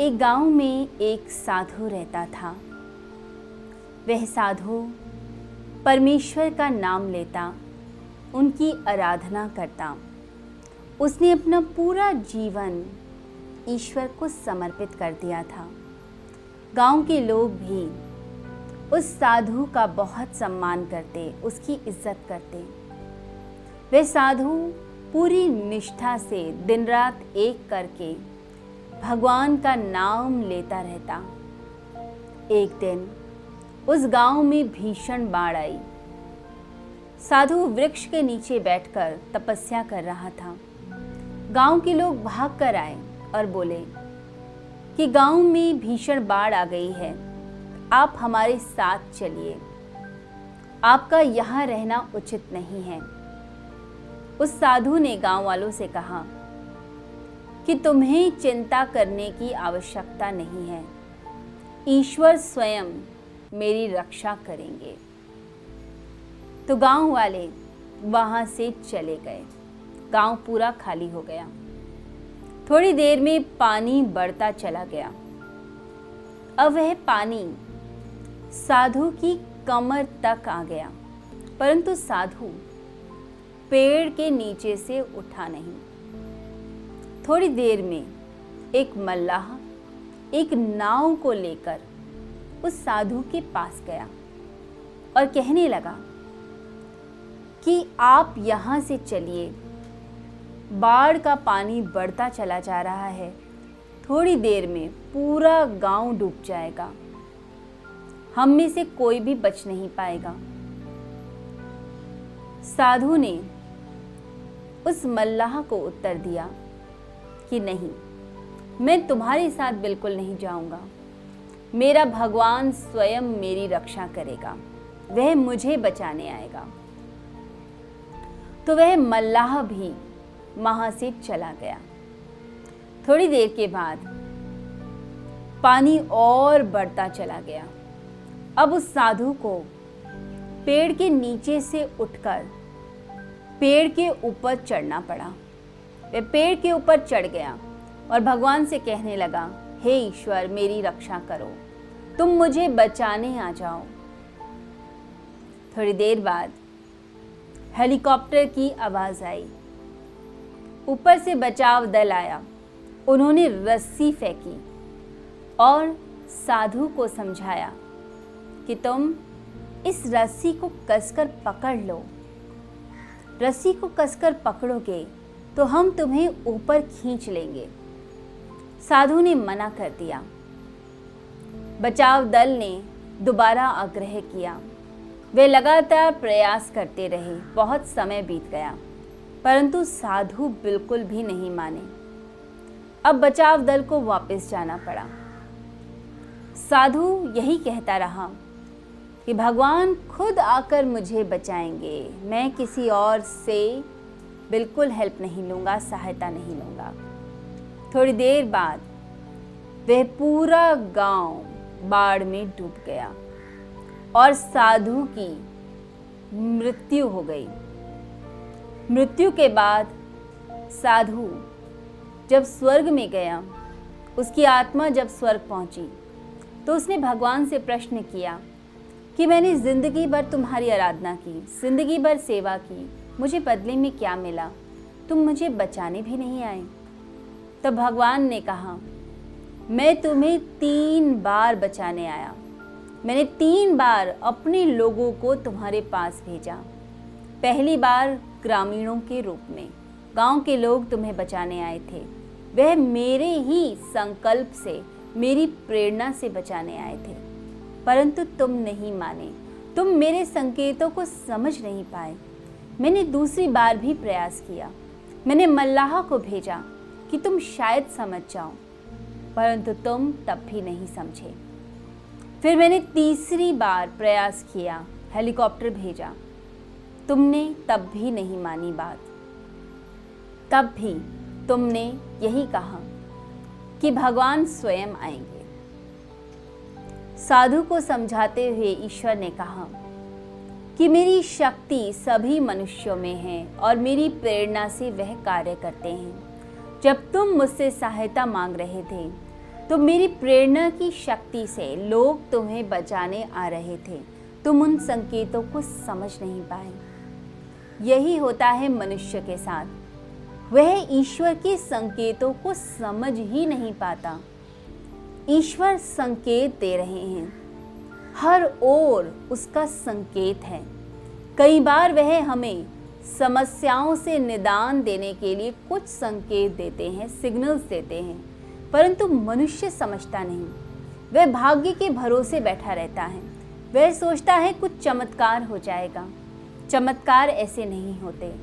एक गाँव में एक साधु रहता था। वह साधु परमेश्वर का नाम लेता, उनकी आराधना करता। उसने अपना पूरा जीवन ईश्वर को समर्पित कर दिया था। गाँव के लोग भी उस साधु का बहुत सम्मान करते, उसकी इज़्ज़त करते। वह साधु पूरी निष्ठा से दिन रात एक करके भगवान का नाम लेता रहता। एक दिन उस गाँव में भीषण बाढ़ आई। साधु वृक्ष के नीचे बैठकर तपस्या कर रहा था। गाँव के लोग भाग कर आए और बोले कि गाँव में भीषण बाढ़ आ गई है। आप हमारे साथ चलिए। आपका यहाँ रहना उचित नहीं है। उस साधु ने गाँव वालों से कहा कि तुम्हें चिंता करने की आवश्यकता नहीं है। ईश्वर स्वयं मेरी रक्षा करेंगे। तो गाँव वाले वहाँ से चले गए। गाँव पूरा खाली हो गया। थोड़ी देर में पानी बढ़ता चला गया। अब वह पानी साधु की कमर तक आ गया, परंतु साधु पेड़ के नीचे से उठा नहीं। थोड़ी देर में एक मल्लाह एक नाव को लेकर उस साधु के पास गया और कहने लगा कि आप यहाँ से चलिए। बाढ़ का पानी बढ़ता चला जा रहा है। थोड़ी देर में पूरा गाँव डूब जाएगा। हम में से कोई भी बच नहीं पाएगा। साधु ने उस मल्लाह को उत्तर दिया कि नहीं। मैं तुम्हारे साथ बिल्कुल नहीं जाऊँगा। मेरा भगवान स्वयं मेरी रक्षा करेगा। वह मुझे बचाने आएगा। तो वह मल्लाह भी वहाँ से चला गया। थोड़ी देर के बाद पानी और बढ़ता चला गया। अब उस साधु को पेड़ के नीचे से उठकर पेड़ के ऊपर चढ़ना पड़ा। वह पेड़ के ऊपर चढ़ गया और भगवान से कहने लगा, हे ईश्वर, मेरी रक्षा करो। तुम मुझे बचाने आ जाओ। थोड़ी देर बाद हेलीकॉप्टर की आवाज़ आई। ऊपर से बचाव दल आया। उन्होंने रस्सी फेंकी और साधु को समझाया कि तुम इस रस्सी को कसकर पकड़ लो। रस्सी को कसकर पकड़ोगे तो हम तुम्हें ऊपर खींच लेंगे। साधु ने मना कर दिया। बचाव दल ने दोबारा आग्रह किया। वे लगातार प्रयास करते रहे, बहुत समय बीत गया, परंतु साधु बिल्कुल भी नहीं माने। अब बचाव दल को वापस जाना पड़ा। साधु यही कहता रहा कि, भगवान खुद आकर मुझे बचाएँगे, मैं किसी और से बिल्कुल हेल्प नहीं लूँगा, सहायता नहीं लूँगा। थोड़ी देर बाद वह पूरा गाँव बाढ़ में डूब गया और साधु की मृत्यु हो गई। मृत्यु के बाद साधु जब स्वर्ग में गया, उसकी आत्मा जब स्वर्ग पहुँची तो उसने भगवान से प्रश्न किया कि मैंने ज़िंदगी भर तुम्हारी आराधना की, ज़िंदगी भर सेवा की मुझे बदले में क्या मिला? तुम मुझे बचाने भी नहीं आए। तब भगवान ने कहा, मैं तुम्हें तीन बार बचाने आया। मैंने तीन बार अपने लोगों को तुम्हारे पास भेजा। पहली बार ग्रामीणों के रूप में, गाँव के लोग तुम्हें बचाने आए थे। वह मेरे ही संकल्प से, मेरी प्रेरणा से बचाने आए थे। परंतु तुम नहीं माने। तुम मेरे संकेतों को समझ नहीं पाए। मैंने दूसरी बार भी प्रयास किया। मैंने मल्लाह को भेजा कि तुम शायद समझ जाओ, परंतु तुम तब भी नहीं समझे। फिर मैंने तीसरी बार प्रयास किया, हेलीकॉप्टर भेजा। तुमने तब भी नहीं मानी बात। तब भी तुमने यही कहा कि भगवान स्वयं आएँगे। साधु को समझाते हुए ईश्वर ने कहा कि मेरी शक्ति सभी मनुष्यों में है और मेरी प्रेरणा से वह कार्य करते हैं। जब तुम मुझसे सहायता मांग रहे थे तो मेरी प्रेरणा की शक्ति से लोग तुम्हें बचाने आ रहे थे। तुम उन संकेतों को समझ नहीं पाए। यही होता है मनुष्य के साथ। वह ईश्वर के संकेतों को समझ ही नहीं पाता। ईश्वर संकेत दे रहे हैं। हर ओर उसका संकेत है। कई बार वह हमें समस्याओं से निदान देने के लिए कुछ संकेत देते हैं सिग्नल्स देते हैं, परंतु मनुष्य समझता नहीं। वह भाग्य के भरोसे बैठा रहता है। वह सोचता है कुछ चमत्कार हो जाएगा। चमत्कार ऐसे नहीं होते।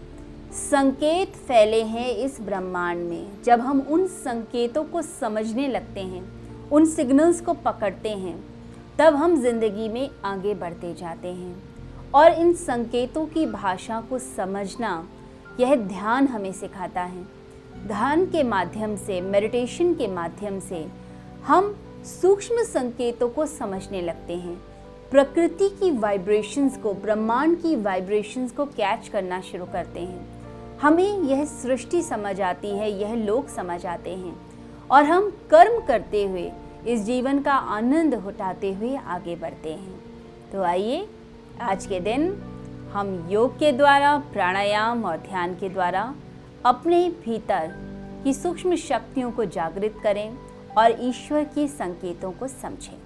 संकेत फैले हैं इस ब्रह्मांड में। जब हम उन संकेतों को समझने लगते हैं, उन सिग्नल्स को पकड़ते हैं तब हम ज़िंदगी में आगे बढ़ते जाते हैं। और इन संकेतों की भाषा को समझना यह ध्यान हमें सिखाता है। ध्यान के माध्यम से मेडिटेशन के माध्यम से हम सूक्ष्म संकेतों को समझने लगते हैं। प्रकृति की वाइब्रेशंस को, ब्रह्मांड की वाइब्रेशंस को कैच करना शुरू करते हैं। हमें यह सृष्टि समझ आती है, यह लोग समझ आते हैं। और हम कर्म करते हुए इस जीवन का आनंद उठाते हुए आगे बढ़ते हैं। तो आइए, आज के दिन हम योग के द्वारा, प्राणायाम और ध्यान के द्वारा अपने भीतर की सूक्ष्म शक्तियों को जागृत करें और ईश्वर के संकेतों को समझें।